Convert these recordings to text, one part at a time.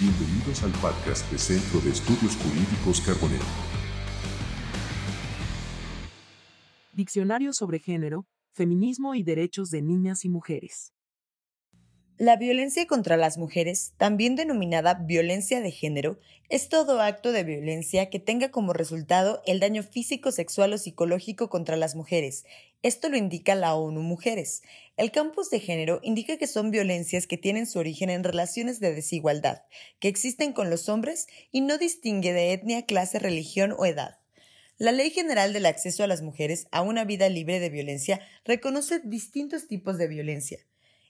Bienvenidos al podcast de Centro de Estudios Jurídicos Carbonero. Diccionario sobre género, feminismo y derechos de niñas y mujeres. La violencia contra las mujeres, también denominada violencia de género, es todo acto de violencia que tenga como resultado el daño físico, sexual o psicológico contra las mujeres. Esto lo indica la ONU Mujeres. El campus de género indica que son violencias que tienen su origen en relaciones de desigualdad, que existen con los hombres y no distingue de etnia, clase, religión o edad. La Ley General del Acceso a las Mujeres a una Vida Libre de Violencia reconoce distintos tipos de violencia.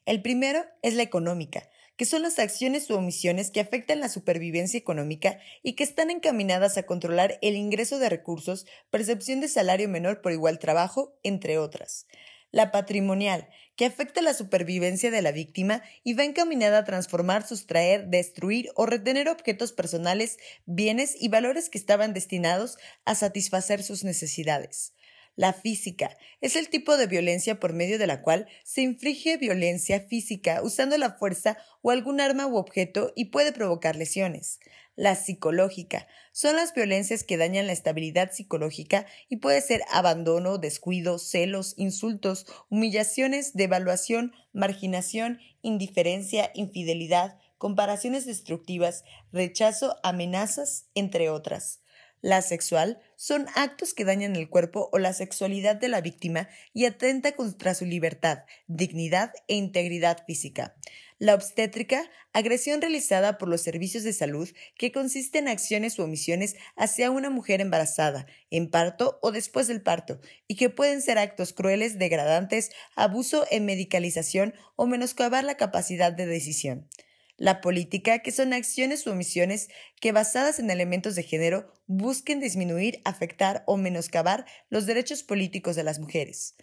El primero es la económica, que son las acciones u omisiones que afectan la supervivencia económica y que están encaminadas a controlar el ingreso de recursos, percepción de salario menor por igual trabajo, entre otras. La patrimonial, que afecta la supervivencia de la víctima y va encaminada a transformar, sustraer, destruir o retener objetos personales, bienes y valores que estaban destinados a satisfacer sus necesidades. La física es el tipo de violencia por medio de la cual se inflige violencia física usando la fuerza o algún arma u objeto y puede provocar lesiones. La psicológica son las violencias que dañan la estabilidad psicológica y puede ser abandono, descuido, celos, insultos, humillaciones, devaluación, marginación, indiferencia, infidelidad, comparaciones destructivas, rechazo, amenazas, entre otras. La sexual son actos que dañan el cuerpo o la sexualidad de la víctima y atenta contra su libertad, dignidad e integridad física. La obstétrica, agresión realizada por los servicios de salud que consiste en acciones o omisiones hacia una mujer embarazada, en parto o después del parto, y que pueden ser actos crueles, degradantes, abuso en medicalización o menoscabar la capacidad de decisión. La política, que son acciones o omisiones que basadas en elementos de género busquen disminuir, afectar o menoscabar los derechos políticos de las mujeres.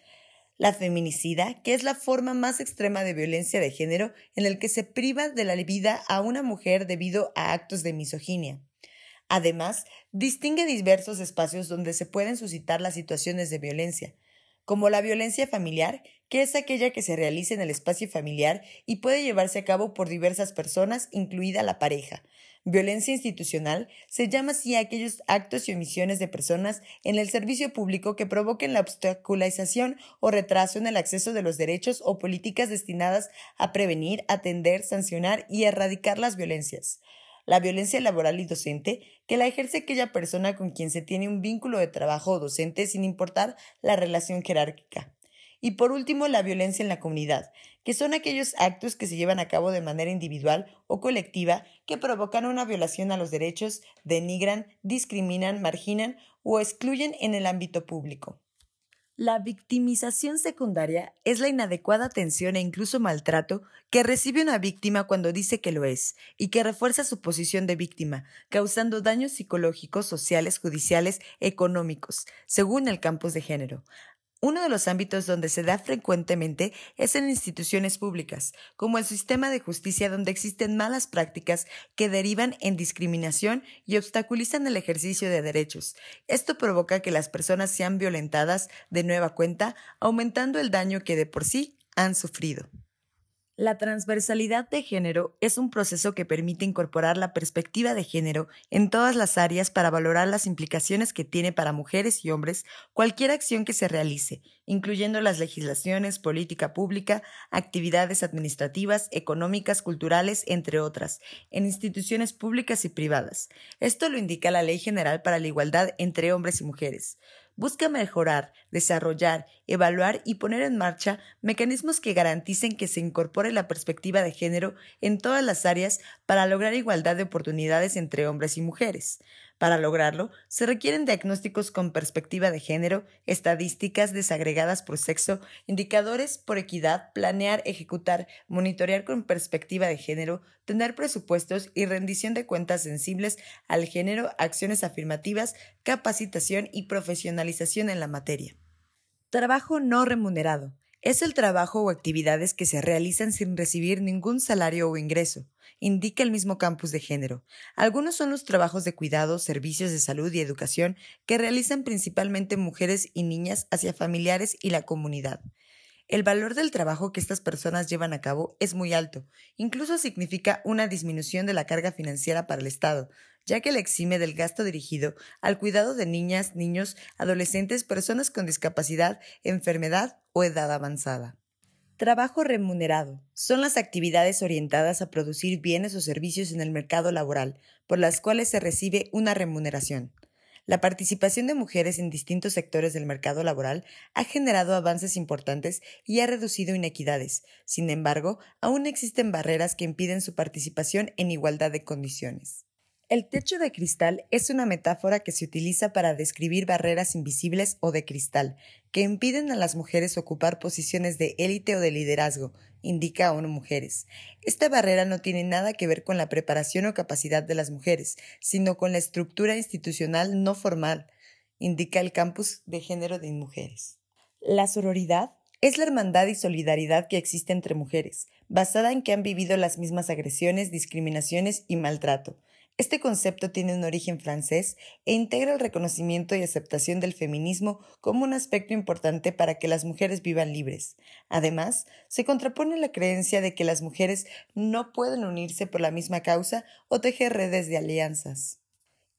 La feminicida, que es la forma más extrema de violencia de género en el que se priva de la vida a una mujer debido a actos de misoginia. Además, distingue diversos espacios donde se pueden suscitar las situaciones de violencia, como la violencia familiar, que es aquella que se realiza en el espacio familiar y puede llevarse a cabo por diversas personas, incluida la pareja. Violencia institucional se llama así a aquellos actos y omisiones de personas en el servicio público que provoquen la obstaculización o retraso en el acceso de los derechos o políticas destinadas a prevenir, atender, sancionar y erradicar las violencias la violencia laboral y docente, que la ejerce aquella persona con quien se tiene un vínculo de trabajo o docente sin importar la relación jerárquica. Y por último, la violencia en la comunidad, que son aquellos actos que se llevan a cabo de manera individual o colectiva que provocan una violación a los derechos, denigran, discriminan, marginan o excluyen en el ámbito público. La victimización secundaria es la inadecuada atención e incluso maltrato que recibe una víctima cuando dice que lo es y que refuerza su posición de víctima, causando daños psicológicos, sociales, judiciales, económicos, según el campus de género. Uno de los ámbitos donde se da frecuentemente es en instituciones públicas, como el sistema de justicia donde existen malas prácticas que derivan en discriminación y obstaculizan el ejercicio de derechos. Esto provoca que las personas sean violentadas de nueva cuenta, aumentando el daño que de por sí han sufrido. La transversalidad de género es un proceso que permite incorporar la perspectiva de género en todas las áreas para valorar las implicaciones que tiene para mujeres y hombres cualquier acción que se realice, incluyendo las legislaciones, política pública, actividades administrativas, económicas, culturales, entre otras, en instituciones públicas y privadas. Esto lo indica la Ley General para la Igualdad entre Hombres y Mujeres busca mejorar, desarrollar, evaluar y poner en marcha mecanismos que garanticen que se incorpore la perspectiva de género en todas las áreas para lograr igualdad de oportunidades entre hombres y mujeres. Para lograrlo, se requieren diagnósticos con perspectiva de género, estadísticas desagregadas por sexo, indicadores por equidad, planear, ejecutar, monitorear con perspectiva de género, tener presupuestos y rendición de cuentas sensibles al género, acciones afirmativas, capacitación y profesionalización en la materia. Trabajo no remunerado es el trabajo o actividades que se realizan sin recibir ningún salario o ingreso, indica el mismo campus de género. Algunos son los trabajos de cuidado, servicios de salud y educación que realizan principalmente mujeres y niñas hacia familiares y la comunidad. El valor del trabajo que estas personas llevan a cabo es muy alto, incluso significa una disminución de la carga financiera para el Estado, ya que le exime del gasto dirigido al cuidado de niñas, niños, adolescentes, personas con discapacidad, enfermedad o edad avanzada. Trabajo remunerado. Son las actividades orientadas a producir bienes o servicios en el mercado laboral, por las cuales se recibe una remuneración. La participación de mujeres en distintos sectores del mercado laboral ha generado avances importantes y ha reducido inequidades. Sin embargo, aún existen barreras que impiden su participación en igualdad de condiciones. El techo de cristal es una metáfora que se utiliza para describir barreras invisibles o de cristal que impiden a las mujeres ocupar posiciones de élite o de liderazgo, indica a Mujeres. Esta barrera no tiene nada que ver con la preparación o capacidad de las mujeres, sino con la estructura institucional no formal, indica el campus de género de mujeres. La sororidad es la hermandad y solidaridad que existe entre mujeres, basada en que han vivido las mismas agresiones, discriminaciones y maltrato este concepto tiene un origen francés e integra el reconocimiento y aceptación del feminismo como un aspecto importante para que las mujeres vivan libres. Además, se contrapone la creencia de que las mujeres no pueden unirse por la misma causa o tejer redes de alianzas.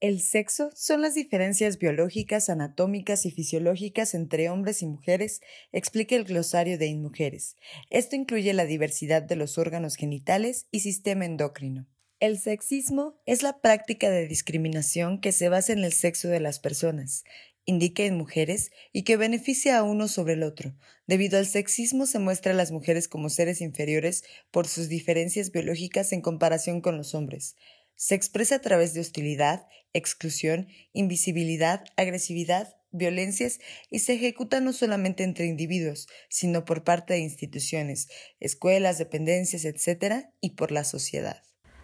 El sexo son las diferencias biológicas, anatómicas y fisiológicas entre hombres y mujeres, explica el glosario de InMujeres. Esto incluye la diversidad de los órganos genitales y sistema endocrino. El sexismo es la práctica de discriminación que se basa en el sexo de las personas, indica en mujeres y que beneficia a uno sobre el otro. Debido al sexismo se muestra a las mujeres como seres inferiores por sus diferencias biológicas en comparación con los hombres. Se expresa a través de hostilidad, exclusión, invisibilidad, agresividad, violencias y se ejecuta no solamente entre individuos, sino por parte de instituciones, escuelas, dependencias, etc., y por la sociedad.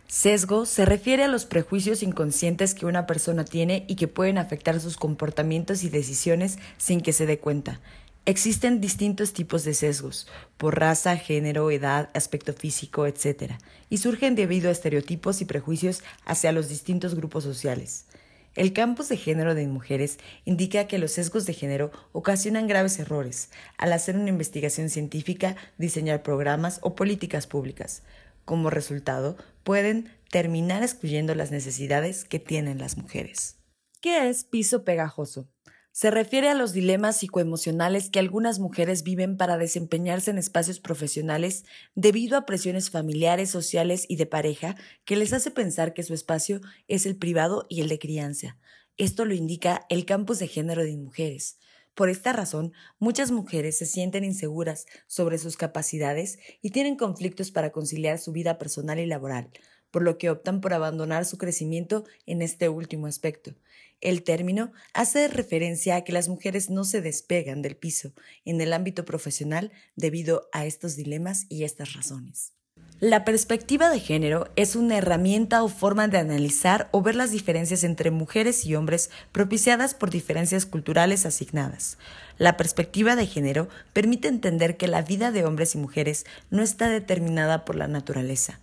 Sesgo se refiere a los prejuicios inconscientes que una persona tiene y que pueden afectar sus comportamientos y decisiones sin que se dé cuenta. Existen distintos tipos de sesgos, por raza, género, edad, aspecto físico, etc., y surgen debido a estereotipos y prejuicios hacia los distintos grupos sociales. El campus de género de mujeres indica que los sesgos de género ocasionan graves errores al hacer una investigación científica, diseñar programas o políticas públicas. Como resultado, pueden terminar excluyendo las necesidades que tienen las mujeres. ¿Qué es piso pegajoso? Se refiere a los dilemas psicoemocionales que algunas mujeres viven para desempeñarse en espacios profesionales debido a presiones familiares, sociales y de pareja que les hace pensar que su espacio es el privado y el de crianza. Esto lo indica el campus de género de mujeres. Por esta razón, muchas mujeres se sienten inseguras sobre sus capacidades y tienen conflictos para conciliar su vida personal y laboral, por lo que optan por abandonar su crecimiento en este último aspecto. El término hace referencia a que las mujeres no se despegan del piso en el ámbito profesional debido a estos dilemas y estas razones. La perspectiva de género es una herramienta o forma de analizar o ver las diferencias entre mujeres y hombres propiciadas por diferencias culturales asignadas. La perspectiva de género permite entender que la vida de hombres y mujeres no está determinada por la naturaleza,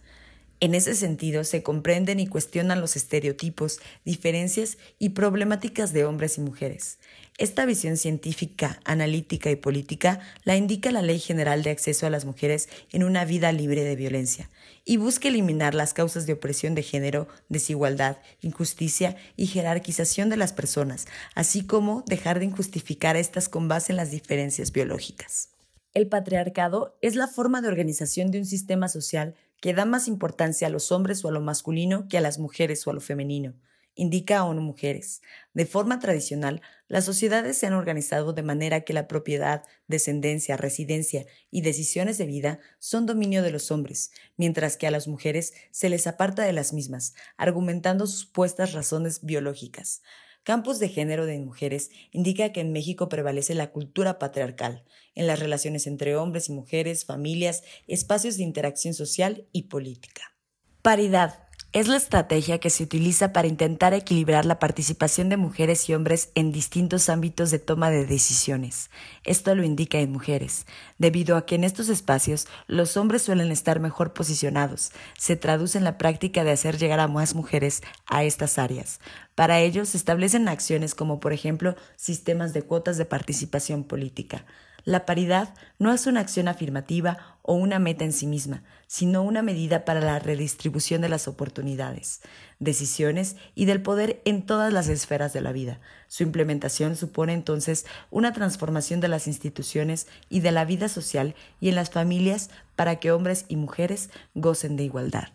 en ese sentido, se comprenden y cuestionan los estereotipos, diferencias y problemáticas de hombres y mujeres. Esta visión científica, analítica y política la indica la Ley General de Acceso a las Mujeres en una vida libre de violencia y busca eliminar las causas de opresión de género, desigualdad, injusticia y jerarquización de las personas, así como dejar de injustificar estas con base en las diferencias biológicas. El patriarcado es la forma de organización de un sistema social que da más importancia a los hombres o a lo masculino que a las mujeres o a lo femenino, indica ONU Mujeres. De forma tradicional, las sociedades se han organizado de manera que la propiedad, descendencia, residencia y decisiones de vida son dominio de los hombres, mientras que a las mujeres se les aparta de las mismas, argumentando supuestas razones biológicas. Campus de Género de Mujeres indica que en México prevalece la cultura patriarcal en las relaciones entre hombres y mujeres, familias, espacios de interacción social y política. Paridad es la estrategia que se utiliza para intentar equilibrar la participación de mujeres y hombres en distintos ámbitos de toma de decisiones. Esto lo indica en mujeres, debido a que en estos espacios los hombres suelen estar mejor posicionados. Se traduce en la práctica de hacer llegar a más mujeres a estas áreas. Para ello se establecen acciones como por ejemplo sistemas de cuotas de participación política. La paridad no es una acción afirmativa o una meta en sí misma, sino una medida para la redistribución de las oportunidades, decisiones y del poder en todas las esferas de la vida. Su implementación supone entonces una transformación de las instituciones y de la vida social y en las familias para que hombres y mujeres gocen de igualdad.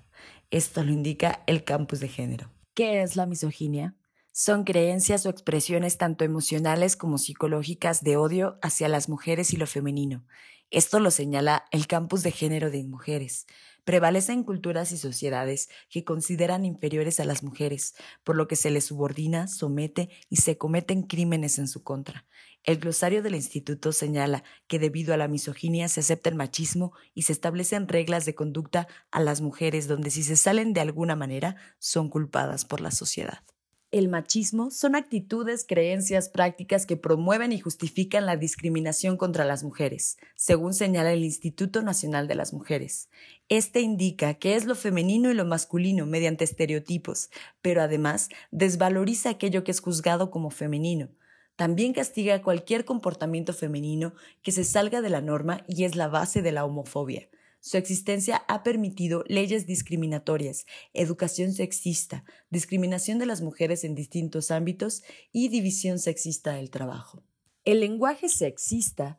Esto lo indica el campus de género. ¿Qué es la misoginia? Son creencias o expresiones tanto emocionales como psicológicas de odio hacia las mujeres y lo femenino. Esto lo señala el campus de género de mujeres. Prevalecen culturas y sociedades que consideran inferiores a las mujeres, por lo que se les subordina, somete y se cometen crímenes en su contra. El glosario del instituto señala que debido a la misoginia se acepta el machismo y se establecen reglas de conducta a las mujeres donde si se salen de alguna manera son culpadas por la sociedad. El machismo son actitudes, creencias, prácticas que promueven y justifican la discriminación contra las mujeres, según señala el Instituto Nacional de las Mujeres. Este indica que es lo femenino y lo masculino mediante estereotipos, pero además desvaloriza aquello que es juzgado como femenino. También castiga cualquier comportamiento femenino que se salga de la norma y es la base de la homofobia. Su existencia ha permitido leyes discriminatorias, educación sexista, discriminación de las mujeres en distintos ámbitos y división sexista del trabajo. El lenguaje sexista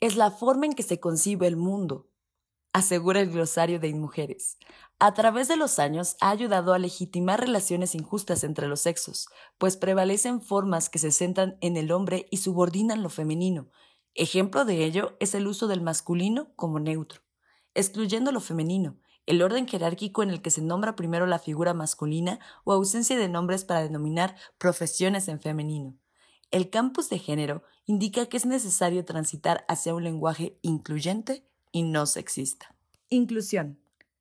es la forma en que se concibe el mundo, asegura el glosario de Inmujeres. A través de los años ha ayudado a legitimar relaciones injustas entre los sexos, pues prevalecen formas que se centran en el hombre y subordinan lo femenino. Ejemplo de ello es el uso del masculino como neutro excluyendo lo femenino, el orden jerárquico en el que se nombra primero la figura masculina o ausencia de nombres para denominar profesiones en femenino. El campus de género indica que es necesario transitar hacia un lenguaje incluyente y no sexista. Inclusión.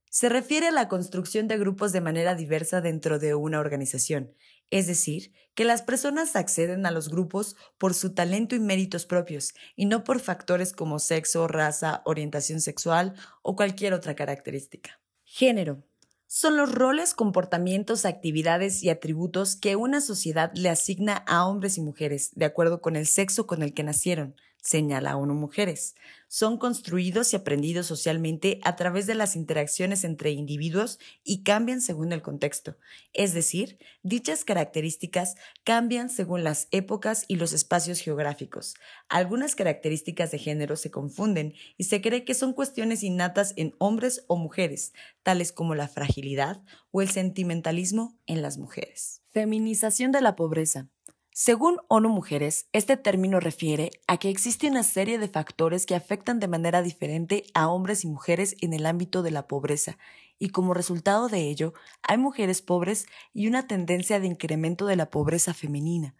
Se refiere a la construcción de grupos de manera diversa dentro de una organización, es decir, que las personas acceden a los grupos por su talento y méritos propios y no por factores como sexo, raza, orientación sexual o cualquier otra característica. Género. Son los roles, comportamientos, actividades y atributos que una sociedad le asigna a hombres y mujeres de acuerdo con el sexo con el que nacieron, señala ONU Mujeres. Son construidos y aprendidos socialmente a través de las interacciones entre individuos y cambian según el contexto. Es decir, dichas características cambian según las épocas y los espacios geográficos. Algunas características de género se confunden y se cree que son cuestiones innatas en hombres o mujeres, tales como la fragilidad o el sentimentalismo en las mujeres. Feminización de la pobreza. Según ONU Mujeres, este término refiere a que existe una serie de factores que afectan de manera diferente a hombres y mujeres en el ámbito de la pobreza, y como resultado de ello, hay mujeres pobres y una tendencia de incremento de la pobreza femenina.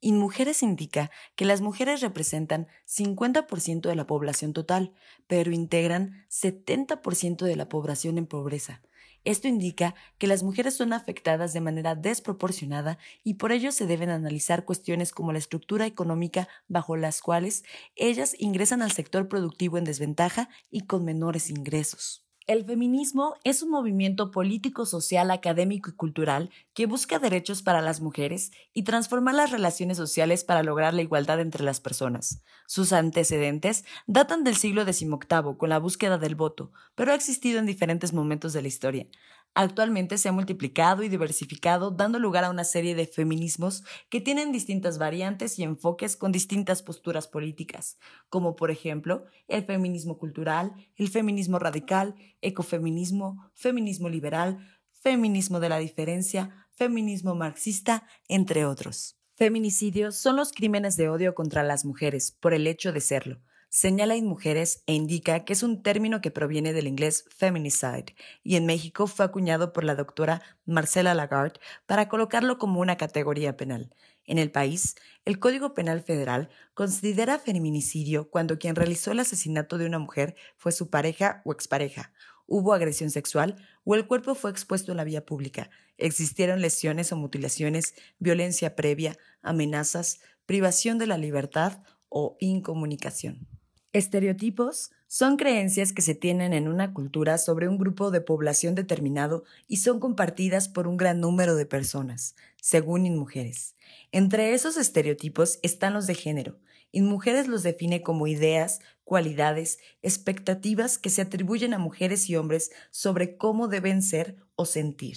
Mujeres indica que las mujeres representan 50% de la población total, pero integran 70% de la población en pobreza. Esto indica que las mujeres son afectadas de manera desproporcionada y por ello se deben analizar cuestiones como la estructura económica bajo las cuales ellas ingresan al sector productivo en desventaja y con menores ingresos. El feminismo es un movimiento político, social, académico y cultural que busca derechos para las mujeres y transformar las relaciones sociales para lograr la igualdad entre las personas. Sus antecedentes datan del siglo XVIII con la búsqueda del voto, pero ha existido en diferentes momentos de la historia. Actualmente se ha multiplicado y diversificado, dando lugar a una serie de feminismos que tienen distintas variantes y enfoques con distintas posturas políticas, como por ejemplo el feminismo cultural, el feminismo radical, ecofeminismo, feminismo liberal, feminismo de la diferencia, feminismo marxista, entre otros. Feminicidios son los crímenes de odio contra las mujeres por el hecho de serlo señala en mujeres e indica que es un término que proviene del inglés feminicide y en México fue acuñado por la doctora Marcela Lagarde para colocarlo como una categoría penal. En el país, el Código Penal Federal considera feminicidio cuando quien realizó el asesinato de una mujer fue su pareja o expareja, hubo agresión sexual o el cuerpo fue expuesto en la vía pública, existieron lesiones o mutilaciones, violencia previa, amenazas, privación de la libertad o incomunicación. Estereotipos son creencias que se tienen en una cultura sobre un grupo de población determinado y son compartidas por un gran número de personas, según mujeres. Entre esos estereotipos están los de género, Mujeres los define como ideas, cualidades, expectativas que se atribuyen a mujeres y hombres sobre cómo deben ser o sentir,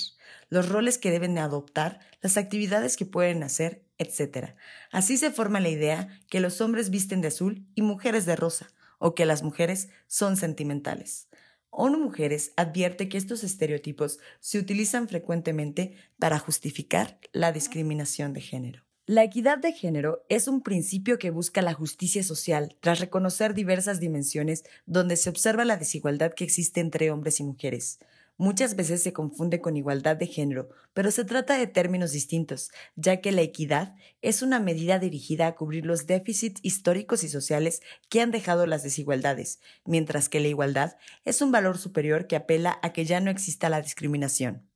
los roles que deben adoptar, las actividades que pueden hacer, etc. Así se forma la idea que los hombres visten de azul y mujeres de rosa, o que las mujeres son sentimentales. ONU Mujeres advierte que estos estereotipos se utilizan frecuentemente para justificar la discriminación de género. La equidad de género es un principio que busca la justicia social tras reconocer diversas dimensiones donde se observa la desigualdad que existe entre hombres y mujeres. Muchas veces se confunde con igualdad de género, pero se trata de términos distintos, ya que la equidad es una medida dirigida a cubrir los déficits históricos y sociales que han dejado las desigualdades, mientras que la igualdad es un valor superior que apela a que ya no exista la discriminación.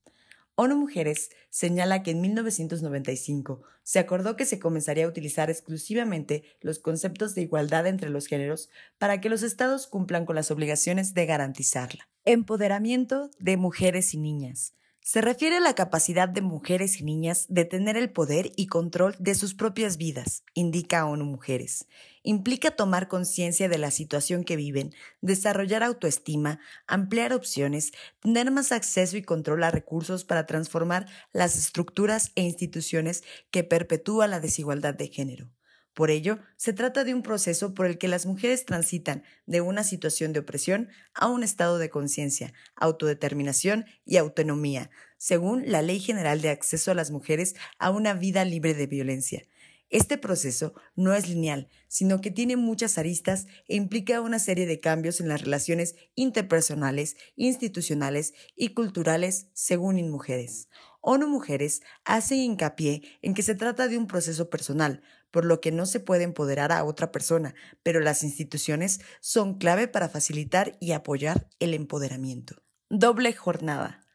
ONU Mujeres señala que en 1995 se acordó que se comenzaría a utilizar exclusivamente los conceptos de igualdad entre los géneros para que los estados cumplan con las obligaciones de garantizarla. Empoderamiento de mujeres y niñas. Se refiere a la capacidad de mujeres y niñas de tener el poder y control de sus propias vidas, indica ONU Mujeres. Implica tomar conciencia de la situación que viven, desarrollar autoestima, ampliar opciones, tener más acceso y control a recursos para transformar las estructuras e instituciones que perpetúan la desigualdad de género. Por ello, se trata de un proceso por el que las mujeres transitan de una situación de opresión a un estado de conciencia, autodeterminación y autonomía, según la Ley General de Acceso a las Mujeres a una vida libre de violencia. Este proceso no es lineal, sino que tiene muchas aristas e implica una serie de cambios en las relaciones interpersonales, institucionales y culturales según InMujeres. ONU Mujeres hace hincapié en que se trata de un proceso personal, por lo que no se puede empoderar a otra persona, pero las instituciones son clave para facilitar y apoyar el empoderamiento. Doble jornada.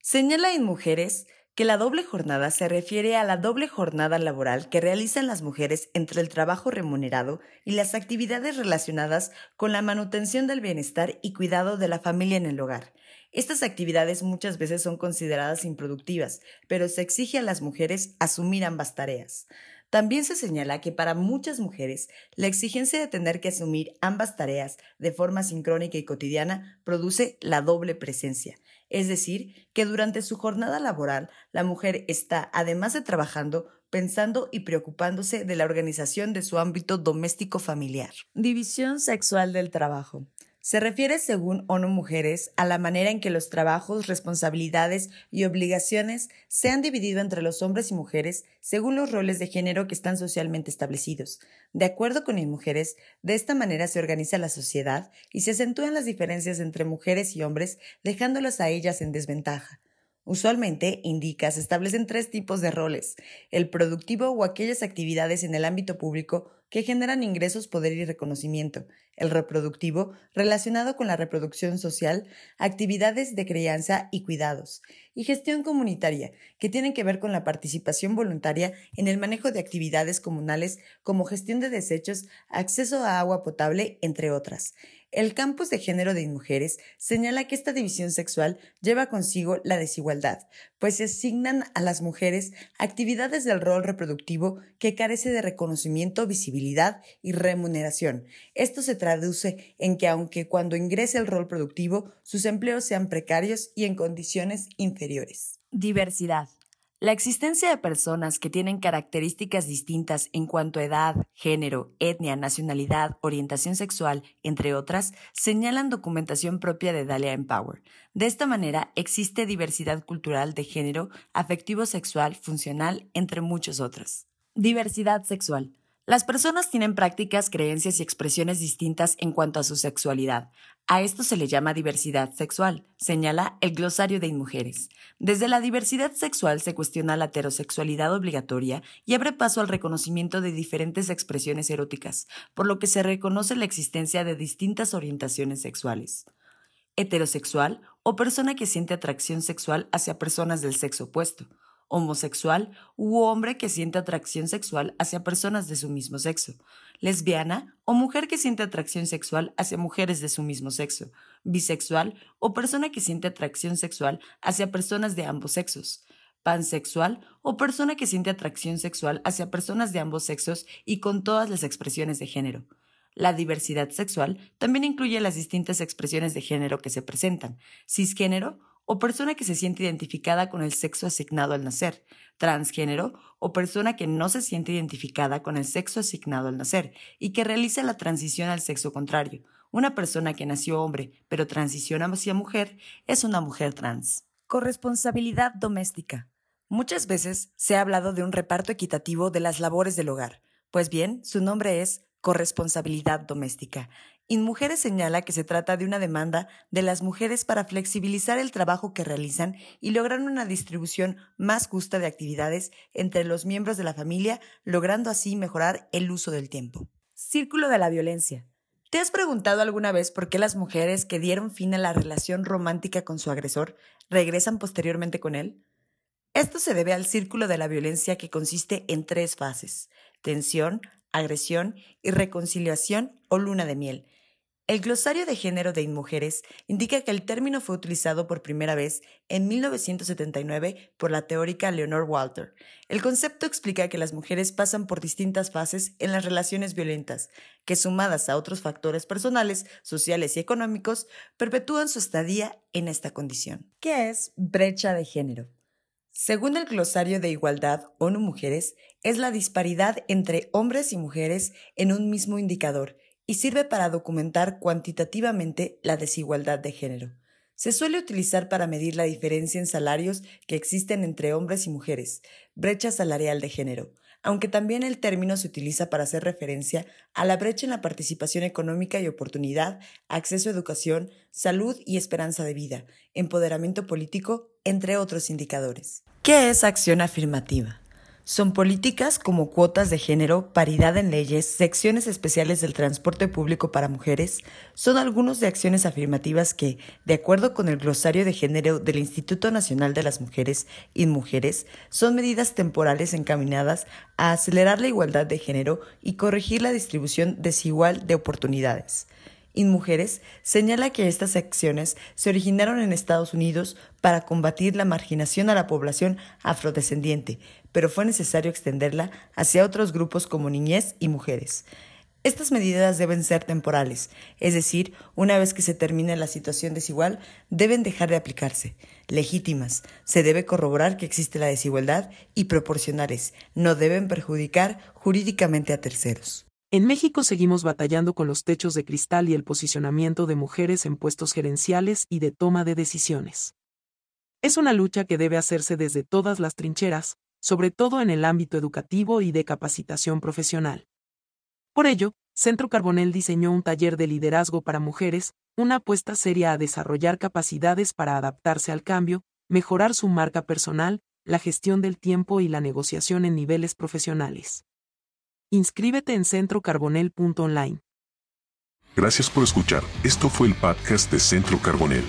Señala en Mujeres que la doble jornada se refiere a la doble jornada laboral que realizan las mujeres entre el trabajo remunerado y las actividades relacionadas con la manutención del bienestar y cuidado de la familia en el hogar. Estas actividades muchas veces son consideradas improductivas, pero se exige a las mujeres asumir ambas tareas. También se señala que para muchas mujeres la exigencia de tener que asumir ambas tareas de forma sincrónica y cotidiana produce la doble presencia, es decir, que durante su jornada laboral la mujer está, además de trabajando, pensando y preocupándose de la organización de su ámbito doméstico familiar. División sexual del trabajo. Se refiere, según ONU Mujeres, a la manera en que los trabajos, responsabilidades y obligaciones se han dividido entre los hombres y mujeres según los roles de género que están socialmente establecidos. De acuerdo con Mujeres, de esta manera se organiza la sociedad y se acentúan las diferencias entre mujeres y hombres, dejándolas a ellas en desventaja. Usualmente, indica, se establecen tres tipos de roles, el productivo o aquellas actividades en el ámbito público que generan ingresos, poder y reconocimiento, el reproductivo, relacionado con la reproducción social, actividades de crianza y cuidados, y gestión comunitaria, que tienen que ver con la participación voluntaria en el manejo de actividades comunales como gestión de desechos, acceso a agua potable, entre otras. El campus de género de mujeres señala que esta división sexual lleva consigo la desigualdad, pues se asignan a las mujeres actividades del rol reproductivo que carece de reconocimiento, visibilidad y remuneración. Esto se traduce en que aunque cuando ingrese el rol productivo, sus empleos sean precarios y en condiciones inferiores. Diversidad. La existencia de personas que tienen características distintas en cuanto a edad, género, etnia, nacionalidad, orientación sexual, entre otras, señalan documentación propia de Dalia Empower. De esta manera, existe diversidad cultural de género, afectivo sexual, funcional, entre muchos otros. Diversidad sexual. Las personas tienen prácticas, creencias y expresiones distintas en cuanto a su sexualidad. A esto se le llama diversidad sexual, señala el glosario de Inmujeres. Desde la diversidad sexual se cuestiona la heterosexualidad obligatoria y abre paso al reconocimiento de diferentes expresiones eróticas, por lo que se reconoce la existencia de distintas orientaciones sexuales. Heterosexual o persona que siente atracción sexual hacia personas del sexo opuesto homosexual u hombre que siente atracción sexual hacia personas de su mismo sexo, lesbiana o mujer que siente atracción sexual hacia mujeres de su mismo sexo, bisexual o persona que siente atracción sexual hacia personas de ambos sexos, pansexual o persona que siente atracción sexual hacia personas de ambos sexos y con todas las expresiones de género. La diversidad sexual también incluye las distintas expresiones de género que se presentan, cisgénero o persona que se siente identificada con el sexo asignado al nacer, transgénero o persona que no se siente identificada con el sexo asignado al nacer y que realiza la transición al sexo contrario. Una persona que nació hombre pero transiciona hacia mujer es una mujer trans. Corresponsabilidad doméstica. Muchas veces se ha hablado de un reparto equitativo de las labores del hogar. Pues bien, su nombre es corresponsabilidad doméstica. InMujeres señala que se trata de una demanda de las mujeres para flexibilizar el trabajo que realizan y lograr una distribución más justa de actividades entre los miembros de la familia, logrando así mejorar el uso del tiempo. Círculo de la violencia. ¿Te has preguntado alguna vez por qué las mujeres que dieron fin a la relación romántica con su agresor regresan posteriormente con él? Esto se debe al círculo de la violencia que consiste en tres fases, tensión, agresión y reconciliación o luna de miel. El glosario de género de InMujeres indica que el término fue utilizado por primera vez en 1979 por la teórica Leonor Walter. El concepto explica que las mujeres pasan por distintas fases en las relaciones violentas, que sumadas a otros factores personales, sociales y económicos, perpetúan su estadía en esta condición. ¿Qué es brecha de género? Según el glosario de igualdad ONU Mujeres, es la disparidad entre hombres y mujeres en un mismo indicador y sirve para documentar cuantitativamente la desigualdad de género. Se suele utilizar para medir la diferencia en salarios que existen entre hombres y mujeres, brecha salarial de género, aunque también el término se utiliza para hacer referencia a la brecha en la participación económica y oportunidad, acceso a educación, salud y esperanza de vida, empoderamiento político, entre otros indicadores. ¿Qué es acción afirmativa? Son políticas como cuotas de género, paridad en leyes, secciones especiales del transporte público para mujeres, son algunos de acciones afirmativas que, de acuerdo con el glosario de género del Instituto Nacional de las Mujeres y Mujeres, son medidas temporales encaminadas a acelerar la igualdad de género y corregir la distribución desigual de oportunidades. InMujeres señala que estas acciones se originaron en Estados Unidos para combatir la marginación a la población afrodescendiente, pero fue necesario extenderla hacia otros grupos como niñez y mujeres. Estas medidas deben ser temporales, es decir, una vez que se termine la situación desigual, deben dejar de aplicarse. Legítimas, se debe corroborar que existe la desigualdad y proporcionales, no deben perjudicar jurídicamente a terceros. En México seguimos batallando con los techos de cristal y el posicionamiento de mujeres en puestos gerenciales y de toma de decisiones. Es una lucha que debe hacerse desde todas las trincheras, sobre todo en el ámbito educativo y de capacitación profesional. Por ello, Centro Carbonel diseñó un taller de liderazgo para mujeres, una apuesta seria a desarrollar capacidades para adaptarse al cambio, mejorar su marca personal, la gestión del tiempo y la negociación en niveles profesionales. Inscríbete en centrocarbonel.online. Gracias por escuchar. Esto fue el podcast de Centro Carbonel.